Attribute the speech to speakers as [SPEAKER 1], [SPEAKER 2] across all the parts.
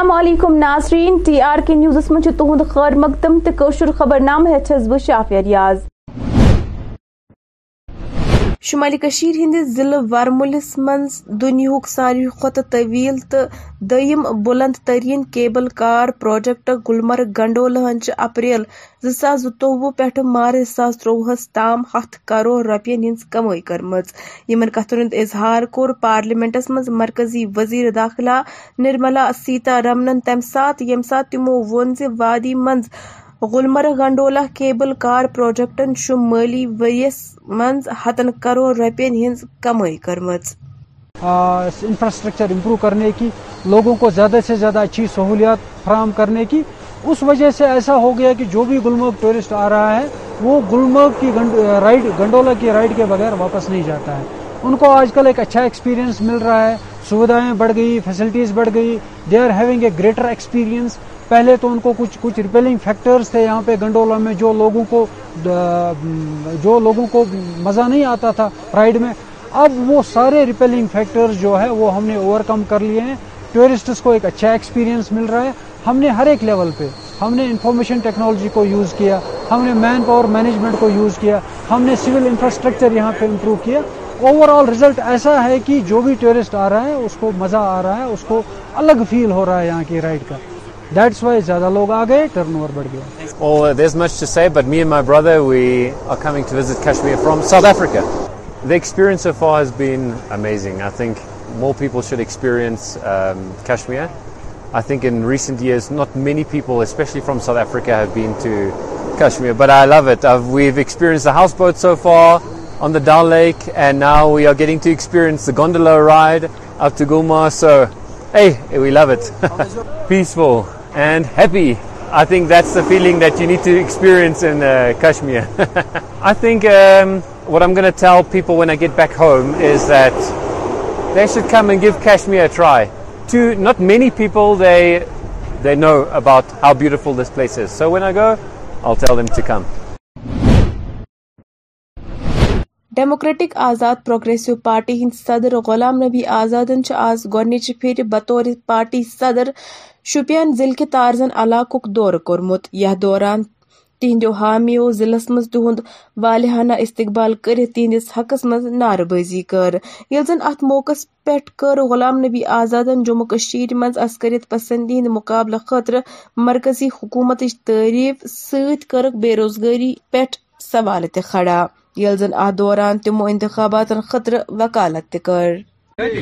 [SPEAKER 1] السلام علیکم، ناظرین، ٹی آر کے نیوزس من تہد خیر مقدم تو خبر نام ہس بہ شافیہ ریاض۔ شمالی کشیر ہندس ضلع ورملس من دنیا ساروی کھت طویل تو دم بلند ترین cable car project Gulmarg gondola April زاس زوہ پہ مارچ ساس تروہس تام ہتھ کروڑ روپین ہز کمائی کرم کتن ہند اظہار کور پارلیمنٹس من مرکزی وزیر داخلہ نرملا سیتا رمنن تمہ سات یم سات تمو وون وادی من گلمرگ گنڈولہ کیبل کار پروجیکٹن مالی وریس من ہتن کروڑ روپین ہز کمائی کرم
[SPEAKER 2] انفراسٹرکچر امپروو کرنے کی، لوگوں کو زیادہ سے زیادہ اچھی سہولیات فراہم کرنے کی۔ اس وجہ سے ایسا ہو گیا کہ جو بھی گلمرگ ٹورسٹ آ رہا ہے، وہ گلمرگ کی رائڈ گنڈولا کی رائڈ کے بغیر واپس نہیں جاتا ہے۔ ان کو آج کل ایک اچھا ایکسپیرینس مل رہا ہے۔ سویدھائیں بڑھ گئی فیسلٹیز بڑھ گئی۔ They are having a greater experience پہلے تو ان کو کچھ کچھ ریپیلنگ فیکٹرز تھے یہاں پہ گنڈولا میں جو لوگوں کو جو لوگوں کو مزہ نہیں آتا تھا رائڈ میں۔ اب وہ سارے ریپیلنگ فیکٹرز جو ہے وہ ہم نے اوور کم کر لیے ہیں۔ ٹورسٹس کو ایک اچھا ایکسپیرینس مل رہا ہے۔ ہم نے ہر ایک لیول پہ، ہم نے انفارمیشن ٹیکنالوجی کو یوز کیا، ہم نے مین پاور مینجمنٹ کو یوز کیا، ہم نے سول انفراسٹرکچر یہاں پہ امپروو کیا۔ اوور آل ریزلٹ ایسا ہے کہ جو بھی ٹورسٹ آ رہا ہے، اس کو مزہ آ رہا ہے، اس کو الگ فیل ہو رہا ہے یہاں کی رائڈ کا۔ That's why زیادہ لوگ آ گئے ٹرن اوور بڑھ گیا
[SPEAKER 3] Oh, there's much to say, but me and my brother, we are coming to visit Kashmir from South Africa. The experience so far has been amazing. I think more people should experience um, Kashmir. I think in recent years, not many people, especially from South Africa, have been to Kashmir, but I love it. I've, we've experienced the houseboat so far on the Dal Lake, and now we are getting to experience the gondola ride up to Gulmar. So, hey, we love it. Peaceful. And happy. I think that's the feeling that you need to experience in uh, Kashmir. I think um, what I'm going to tell people when I get back home is that they should come and give Kashmir a try. To not many people, they they know about how beautiful this place is. So when I go, I'll tell them to come.
[SPEAKER 1] Democratic Azad progressive party ہند صدر غلام نبی آزادن آز گۄڈنِچہِ پھِرِ بطور party صدر شوپیان ضلع کہ تارزن علاقُک دورٕ کوٚرمُت یتھ دوران تہنٛدیو حامیو ضلعس منٛز تِہُنٛد والہانہ استقبال کٔرِتھ تہنٛدِس حقس منٛز نعرٕ بٲزی کٔر ییٚلہِ زن اتھ موقعس پٮ۪ٹھ کٔر غلام نبی آزادن جموں کشیٖر منٛز عسکریت پسندی ہٕنٛدِ مُقابلہٕ خٲطرٕ مرکزی حکوٗمتٕچ تعریف سۭتۍ کٔرٕکھ بے روزگٲری پٮ۪ٹھ سوالہٕ تہِ کھڑا ییٚلہِ زن اتھ دوران تِمو انتخاباتن خٲطرٕ وکالت تہِ کٔر۔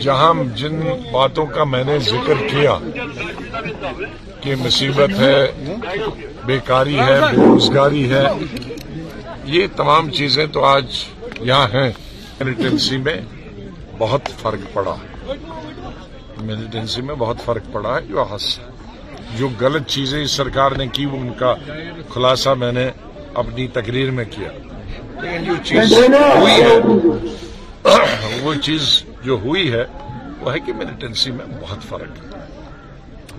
[SPEAKER 4] جہاں جن باتوں کا میں نے ذکر کیا کہ مصیبت ہے، بیکاری ہے بے روزگاری ہے، یہ تمام چیزیں تو آج یہاں ہیں۔ ملیٹنسی میں بہت فرق پڑا۔ ملیٹنسی میں بہت فرق پڑا ہے، جو جو غلط چیزیں اس سرکار نے کی وہ ان کا خلاصہ میں نے اپنی تقریر میں کیا۔ لیکن جو چیز ہوئی ہے۔ وہ چیز جو ہوئی ہے وہ ہے کہ ملیٹنسی میں بہت فرق ہے۔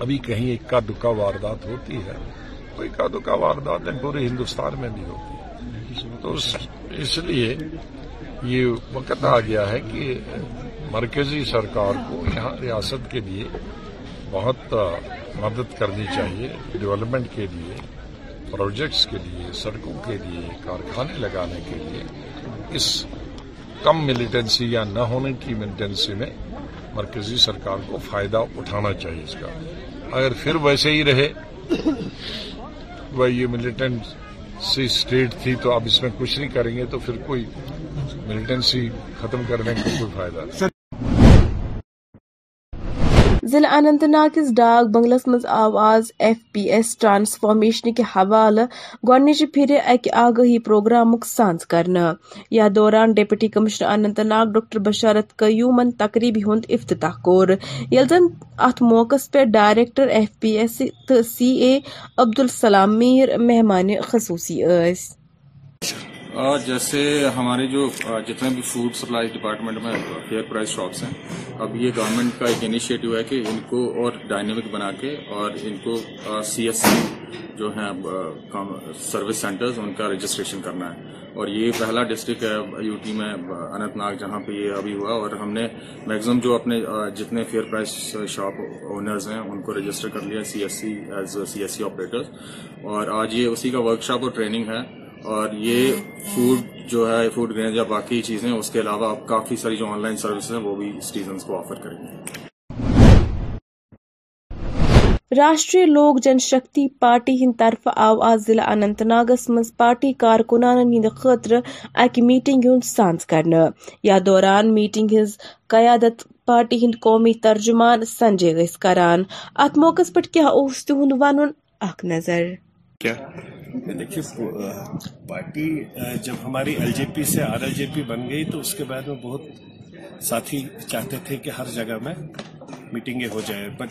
[SPEAKER 4] ابھی کہیں اکا دکا واردات ہوتی ہے تو اکا دکا واردات پورے ہندوستان میں بھی ہوتی ہے۔ تو اس لیے یہ وقت آ گیا ہے کہ مرکزی سرکار کو یہاں ریاست کے لیے بہت مدد کرنی چاہیے ڈیولپمنٹ کے لیے۔ پروجیکٹس کے لیے، سڑکوں کے لیے، کارخانے لگانے کے لیے اس کم ملیٹنسی یا نہ ہونے کی ملیٹنسی میں مرکزی سرکار کو فائدہ اٹھانا چاہیے اس کا۔ اگر پھر ویسے ہی رہے، وہ یہ ملیٹنٹ سی اسٹیٹ تھی تو اب اس میں کچھ نہیں کریں گے تو پھر کوئی ملیٹنسی ختم کرنے کا کوئی فائدہ نہیں۔
[SPEAKER 1] ضلع اننت ناگ کس ڈاک بنگلس مز آو آز ایف پی ایس ٹرانسفارمیشن کے حوالہ، گۄڈنچہ پھر اکہ آگاہی پروگرامک سانز کرنا یا دوران deputy commissioner Anantnag doctor Basharat قیومن تقریبی ہند افتتاح کور۔ یل زن ات موقع پہ ڈائریکٹر ایف پی ایس تو سی اے عبدالسلام میر مہمان خصوصی اس
[SPEAKER 5] جیسے ہمارے جو جتنے بھی فوڈ سپلائی ڈپارٹمنٹ میں فیئر پرائز شاپس ہیں، اب یہ گورنمنٹ کا ایک انیشیٹو ہے کہ ان کو اور ڈائنمک بنا کے اور ان کو سی ایس سی جو ہیں سروس سینٹرز ان کا رجسٹریشن کرنا ہے۔ اور یہ پہلا ڈسٹرکٹ ہے یو ٹی میں اننت ناگ، جہاں پہ یہ ابھی ہوا۔ اور ہم نے میکزیمم جو اپنے جتنے فیئر پرائز شاپ اونرز ہیں، ان کو رجسٹر کر لیا C S C as C S C operator اور آج یہ اسی کا ورک شاپ اور ٹریننگ ہے۔ اور یہ فوڈ جو ہے فوڈ گرینز یا باقی چیزیں اس کے علاوہ اب کافی ساری جو آن لائن سروسز ہیں وہ بھی سٹیزنس کو آفر کریں گے۔
[SPEAKER 1] راشٹری لوک جن شکتی پارٹی ہند طرف آو آز ضلع اننت ناگس مز پارٹی کارکنان ہند خاطر اکہ میٹنگ ہند سانز کرنا۔ یا دوران میٹنگ ہز قیادت پارٹی ہند قومی ترجمان سنجے گس کران۔ ات موقع پہ کیا اس تہد ون اخ نظر۔
[SPEAKER 6] کیا؟ دیکھیے پارٹی جب ہماری ایل جے پی سے آر ایل جے پی بن گئی تو اس کے بعد میں بہت ساتھی چاہتے تھے کہ ہر جگہ میں میٹنگیں ہو جائے بٹ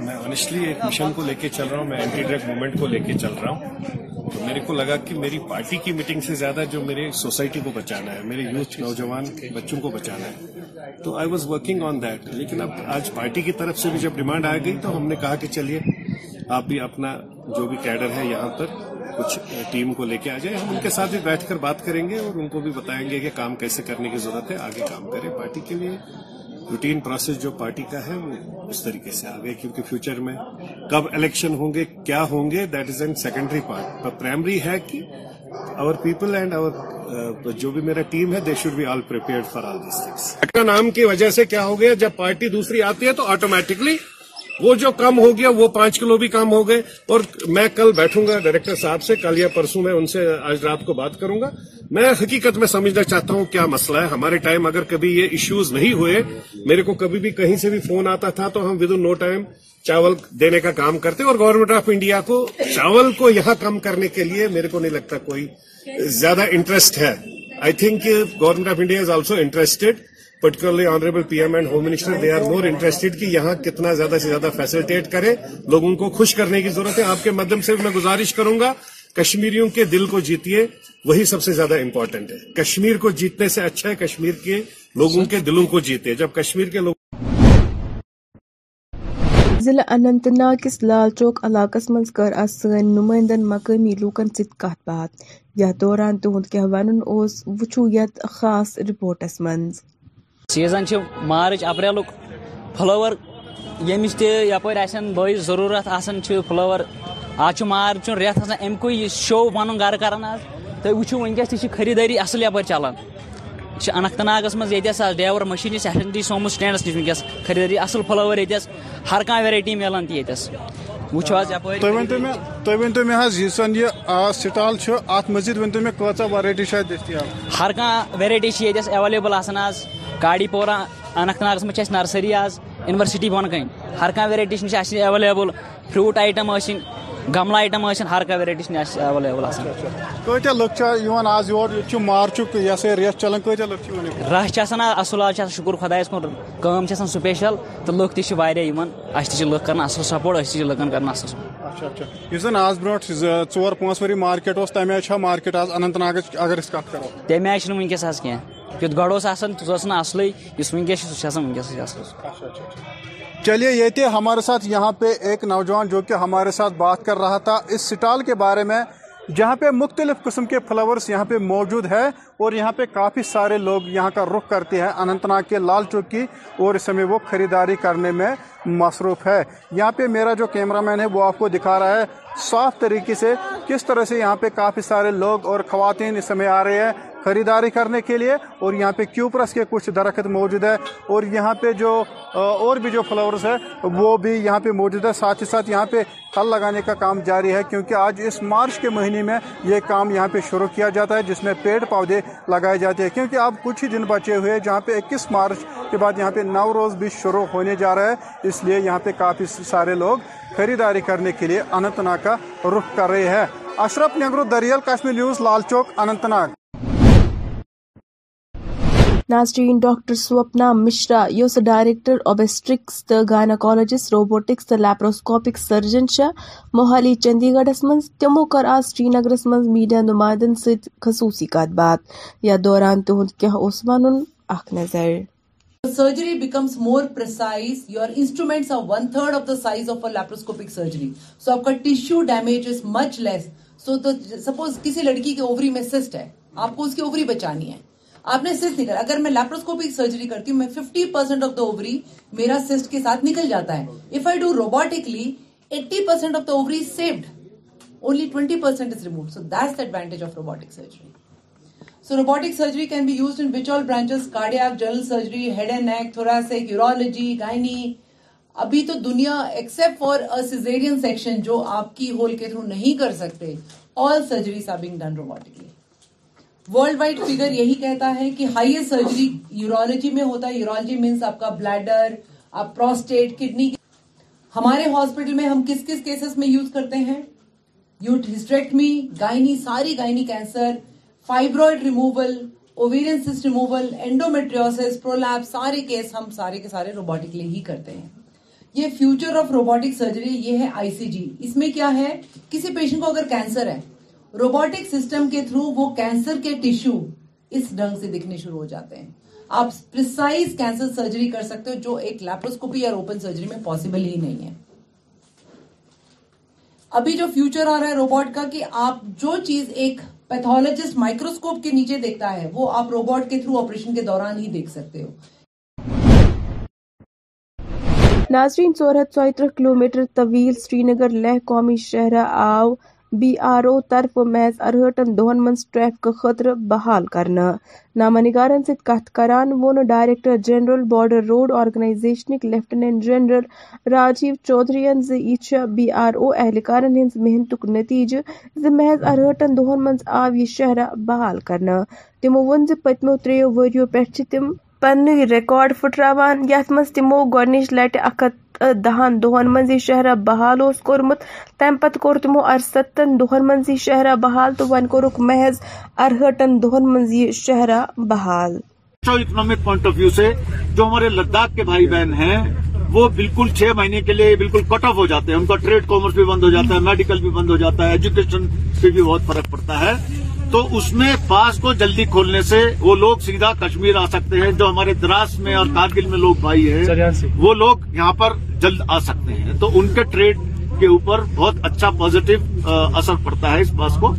[SPEAKER 6] میں آنیسٹلی ایک مشن کو لے کے چل رہا ہوں، میں اینٹی ڈرگ موومنٹ کو لے کے چل رہا ہوں۔ تو میرے کو لگا کہ میری پارٹی کی میٹنگ سے زیادہ جو میرے سوسائٹی کو بچانا ہے، میرے یوتھ نوجوان بچوں کو بچانا ہے۔ تو I was working on that لیکن اب آج پارٹی کی طرف سے بھی جب ڈیمانڈ آ گئی تو ہم نے کہا کہ چلیے، آپ بھی اپنا جو بھی کیڈر ہے یہاں پر کچھ ٹیم کو لے کے آ جائے، ہم ان کے ساتھ بھی بیٹھ کر بات کریں گے اور ان کو بھی بتائیں گے کہ کام کیسے کرنے کی ضرورت ہے، آگے کام کریں۔ پارٹی کے لیے روٹین پروسیس جو پارٹی کا ہے، وہ اس طریقے سے آگے، کیونکہ فیوچر میں کب الیکشن ہوں گے، کیا ہوں گے that is an secondary part per primary ہے کہ اور پیپل اینڈ اور جو بھی میرا ٹیم ہے they should be all prepared for all these things نام کی وجہ سے کیا ہو گیا، جب پارٹی دوسری آتی ہے تو آٹومیٹکلی وہ جو کم ہو گیا، وہ پانچ کلو بھی کم ہو گئے۔ اور میں کل بیٹھوں گا ڈائریکٹر صاحب سے کل یا پرسوں میں ان سے آج رات کو بات کروں گا۔ میں حقیقت میں سمجھنا چاہتا ہوں کیا مسئلہ ہے۔ ہمارے ٹائم اگر کبھی یہ ایشوز نہیں ہوئے، میرے کو کبھی بھی کہیں سے بھی فون آتا تھا تو ہم ود ان نو ٹائم چاول دینے کا کام کرتے اور گورنمنٹ آف انڈیا کو، چاول کو یہاں کم کرنے کے لیے میرے کو نہیں لگتا کوئی زیادہ انٹرسٹ ہے۔ I think government of India is also interested particularly honourable P M and home minister they are more interested کہ یہاں کتنا زیادہ سے زیادہ فیسلٹیٹ کرے لوگوں کو خوش کرنے کی ضرورت ہے آپ کے مدم سے میں گزارش کروں گا کشمیریوں کے دل کو جیتیے وہی سب سے زیادہ امپورٹنٹ ہے کشمیر کو جیتنے سے اچھا ہے کشمیر کے لوگوں کے دلوں کو جیتے جب کشمیر کے لوگ
[SPEAKER 1] ضلع اننت ناگ کس لال چوک علاقس مز کر آز سن نمائندن مقامی لوکن ست کت بات یتھ دوران تہد کیا ون وچھو یت خاص رپورٹس مز
[SPEAKER 7] سیزن مارچ اپریلک فلور یمچ تپر بٲیس ضروٗرت آسان فلور آج مارچ رٮ۪تھ آسان اَمہِ یہ شو پنُن گرٕ کران آز۔ تُہۍ وٕچھِو وٕنکٮ۪س تہِ چھِ خریدٲری اَصٕل یپٲرۍ چلان۔ یہِ چھِ اننت ناگس منٛز ییٚتٮ۪س حظ ڈیور مشیٖن سیکنڈری سومو سٹینڈس نِش وٕنکٮ۪س خریدٲری اَصٕل فلور ییٚتٮ۪س۔ ہر کانٛہہ ویرایٹی ملان تہِ ییٚتٮ۪س۔ وٕچھو حظ یپٲرۍ
[SPEAKER 8] تُہۍ ؤنتو مےٚ تُہۍ مےٚ حظ یُس زن یہِ سٹال چھُ اتھ مزید ؤنتو مےٚ کۭژاہ ویرایٹی چھِ اتھ دٔستیاب؟
[SPEAKER 7] ہر کانٛہہ ویرایٹی چھِ ییٚتٮ۪س ایویلیبل آسان آز۔ کاڑی پورہ اننت ناگس اَسہِ نرسری آز یونیورسٹی بۄن کَنۍ ہر کانٛہہ ویرایٹی چھِ اَسہِ ایویلیبل فروٗٹ آیٹم ٲسِن گملہٕ آیٹم ٲسِن ہر کانٛہہ ویرایٹی چھِ اَسہِ ایویلیبل آسان۔
[SPEAKER 8] کۭتیاہ لُکھ چھِ یِوان آز یور ییٚتہِ چھُ مارچُک یہِ ہسا یہِ ریٚتھ چلان کۭتیاہ لُکھ چھِ یِوان
[SPEAKER 7] رش چھِ آسان اَصٕل آز چھِ آسان شُکُر خۄدایَس کُن کٲم چھِ آسان سُپیشل تہٕ لُکھ تہِ چھِ واریاہ یِوان۔ اَسہِ تہِ چھِ لُکھ کران اَصٕل سپوٹ أسۍ تہِ چھِ لُکن کران اَصٕل
[SPEAKER 8] اچھا اچھا۔ یُس زن آز برونٛٹھ ژور پانٛژھ ؤری مارکیٹ اوس تمہِ آیہِ چھا مارکیٹ آز اننت ناگٕچ اگر أسۍ کتھ کرو؟
[SPEAKER 7] تمہِ آیہِ چھُنہٕ وٕنکیٚس حظ کینٛہہ۔ یُتھ گۄڈٕ اوس آسان تیُتھ اوس نہٕ اَصلٕے یُس وٕنکیٚس چھُ سُہ چھُ آسان وٕنکیٚسٕے اَصٕل
[SPEAKER 8] چلیے، یہ تھے ہمارے ساتھ یہاں پہ ایک نوجوان جو کہ ہمارے ساتھ بات کر رہا تھا اس سٹال کے بارے میں، جہاں پہ مختلف قسم کے فلاورز یہاں پہ موجود ہے اور یہاں پہ کافی سارے لوگ یہاں کا رخ کرتے ہیں۔ اننت ناگ کے لال چوک کی اور اس سمے وہ خریداری کرنے میں مصروف ہے۔ یہاں پہ میرا جو کیمرہ مین ہے وہ آپ کو دکھا رہا ہے صاف طریقے سے کس طرح سے یہاں پہ کافی سارے لوگ اور خواتین اس سمے آ رہے ہیں۔ خریداری کرنے کے لیے اور یہاں پہ کیوپرس کے کچھ درخت موجود ہے اور یہاں پہ جو اور بھی جو فلاورز ہے وہ بھی یہاں پہ موجود ہے ساتھ ہی ساتھ یہاں پہ پھل لگانے کا کام جاری ہے کیونکہ آج اس مارچ کے مہینے میں یہ کام یہاں پہ شروع کیا جاتا ہے، جس میں پیڑ پودے لگائے جاتے ہیں۔ کیونکہ اب کچھ ہی دن بچے ہوئے جہاں پہ اکیس مارچ کے بعد یہاں پہ نو روز بھی شروع ہونے جا رہا ہے۔ اس لیے یہاں پہ کافی سارے لوگ خریداری کرنے کے لیے اننت ناگ کا رخ کر رہے ہیں۔ اشرف نگرو، دریال کشمیر نیوز، لال چوک، اننت ناگ۔
[SPEAKER 1] ناظرین ڈاکٹر سوپنا مشرا یس ڈائریکٹر اوبسٹرکس تو گائناکالوجسٹ روبوٹکس تو لیپروسکوپک سرجن موہالی چندی گڑھس من تمو کر آج سری نگرس من میڈیا نمائندن ست خصوصی کت بات یا دوران تہد کیا ون اخ نظر
[SPEAKER 9] surgery becomes more precise. Your instruments are one third of the size of a laparoscopic surgery. So آپ کا tissue damage is much less. So suppose کسی لڑکی کے اووری میں سسٹ ہے آپ کو اس کی اووری بچانی ہے آپ نے سسٹ نکل اگر میں لیپروسکوپک سرجری کرتی ہوں میں fifty percent of the ovary میرا سسٹ کے ساتھ نکل جاتا ہے if I do robotically eighty percent of the ovary saved only twenty percent is removed so that's advantage of robotic surgery So robotic surgery can be used in which all branches? Cardiac, general surgery, head and neck, thoracic, urology, gynae. ابھی تو دنیا except for caesarean section جو آپ کی whole کے through نہیں کر سکتے all surgeries are being done robotically worldwide figure یہی کہتا ہے کہ ہائیسٹ سرجری یورولوجی میں ہوتا ہے. یورولوجی مینس آپ کا بلیڈر آپ پروسٹیٹ کڈنی ہمارے ہاسپٹل میں ہم کس کس کیسز میں یوز کرتے ہیں? یوٹ ہسٹریکٹمی گائنی ساری gynae cancer fibroid removal ovarian cyst removal endometriosis prolapse سارے کیس ہم سارے کے سارے روبوٹکلی ہی کرتے ہیں. یہ فیوچر آف روبوٹک سرجری یہ ہے آئی سی جی اس میں کیا ہے؟ کسی پیشنٹ کو اگر کینسر ہے روبوٹک سسٹم کے تھرو وہ کینسر کے ٹیشو اس ڈھنگ سے دکھنے شروع ہو جاتے ہیں۔ آپ پرسائز کینسر سرجری کر سکتے ہو جو ایک لیپروسکوپی اور اوپن سرجری میں پاسبل ہی نہیں ہے۔ ابھی جو فیوچر آ رہا ہے روبوٹ کا کہ آپ جو چیز ایک پیتھولوجسٹ مائکروسکوپ کے نیچے دیکھتا ہے، وہ آپ روبوٹ کے تھرو آپریشن کے دوران ہی دیکھ سکتے ہو۔
[SPEAKER 1] ناظرین ژور ہتھ ژۄیہِ کلو میٹر طویل سری نگر لیہ قومی شاہراہ آو بی آر او طرفہٕ محض ارہٲٹن دۄہن منٛز ٹریفکہٕ خٲطرٕ بحال کرنہٕ نامہ نگارن سۭتۍ کتھ کران ووٚن ڈائریکٹر جنرل بارڈر روڈ آرگنائزیشنٕکۍ لیفٹیننٹ جنرل راجیو چودھرین زِ یہِ چھےٚ بی آر او اہلکارن ہٕنٛز محنتُک نٔتیٖجہٕ زِ محض ارہٲٹن دۄہن منٛز آو یہِ شاہراہ بحال کرنہٕ تِمو ووٚن زِ پٔتمیو ترٛیٚیو ؤرۍیو پٮ۪ٹھ چھِ تِم پننُے ریکارڈ پھٕٹراوان یتھ منٛز تِمو گۄڈنِچ لٹہِ اکھ ہتھ دہن دۄہن منٛز یہِ بحال اوس کوٚرمُت تمہِ پتہٕ کوٚر تِمو ارستن دۄہن منٛز یہِ بحال تہٕ وۄنۍ کوٚرُکھ محض ارہٲٹن دۄہن منٛز یہِ شاہراہ بحال
[SPEAKER 10] اکنامک پوائنٹ آف ویو سے جو ہمارے لداخ کے بھائی بہن ہیں، وہ بالکل چھ مہینے کے لیے بالکل کٹ آف ہو جاتے ہیں۔ ان کا ٹریڈ کامرس بھی بند ہو جاتا ہے میڈیکل بھی بند ہو جاتا ہے ایجوکیشن پہ بھی بہت فرق پڑتا ہے۔ تو اس میں پاس کو جلدی کھولنے سے وہ لوگ سیدھا کشمیر آ سکتے ہیں جو ہمارے دراز میں اور کارگل میں لوگ بھائی ہیں وہ لوگ یہاں پر جلد آ سکتے ہیں۔ تو ان کے ٹریڈ کے اوپر بہت اچھا پازیٹو اثر پڑتا ہے اس پاس کو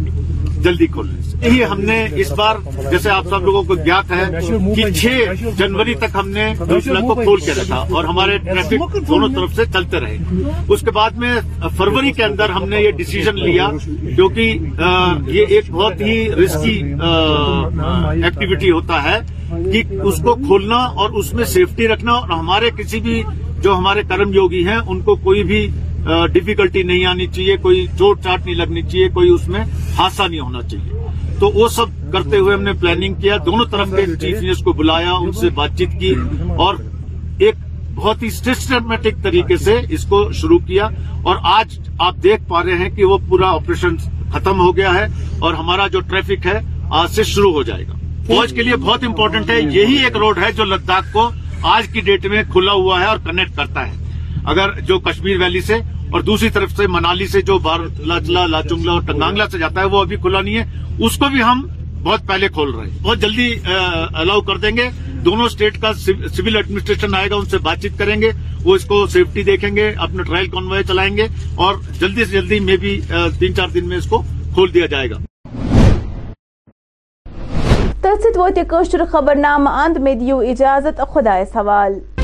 [SPEAKER 10] جلدی کھولنے سے۔ یہی ہم نے اس بار جیسے آپ سب لوگوں کو جات ہے کہ چھ جنوری تک ہم نے دوسرا کو کھول کے رکھا اور ہمارے ٹریفک دونوں طرف سے چلتے رہے۔ اس کے بعد میں فروری کے اندر ہم نے یہ ڈیسیزن لیا کیونکہ یہ ایک بہت ہی رسکی ایکٹیویٹی ہوتا ہے کہ اس کو کھولنا اور اس میں سیفٹی رکھنا اور ہمارے کسی بھی جو ہمارے کرم یوگی ہیں، ان کو کوئی بھی ڈیفیکلٹی نہیں آنی چاہیے، کوئی چوٹ چاٹ نہیں لگنی چاہیے، کوئی اس میں حادثہ نہیں ہونا چاہیے۔ تو وہ سب کرتے ہوئے ہم نے پلاننگ کیا، دونوں طرف کے چیف انجینئرس کو بلایا، ان سے بات چیت کی اور ایک بہت ہی سسٹمیٹک طریقے سے اس کو شروع کیا۔ اور آج آپ دیکھ پا رہے ہیں کہ وہ پورا آپریشن ختم ہو گیا ہے اور ہمارا جو ٹریفک ہے، آج سے شروع ہو جائے گا۔ فوج کے لیے بہت امپورٹنٹ ہے، یہی ایک روڈ ہے جو لداخ کو آج کی ڈیٹ میں کھلا ہوا ہے اور کنیکٹ کرتا ہے۔ اگر جو کشمیر ویلی سے اور دوسری طرف سے منالی سے جو لاچلا لاچنگلا اور ٹنگانگلا سے جاتا ہے، وہ ابھی کھلا نہیں ہے۔ اس کو بھی ہم بہت پہلے کھول رہے ہیں۔ بہت جلدی الاؤ کر دیں گے۔ دونوں اسٹیٹ کا سول ایڈمنسٹریشن آئے گا، ان سے بات چیت کریں گے۔ وہ اس کو سیفٹی دیکھیں گے اپنے ٹرائل کانوائے چلائیں گے اور جلدی سے جلدی میں بھی تین چار دن میں اس کو کھول دیا جائے گا۔
[SPEAKER 11] تت ووت خبر نامہ اند میں دیو اجازت، خدا حوالہ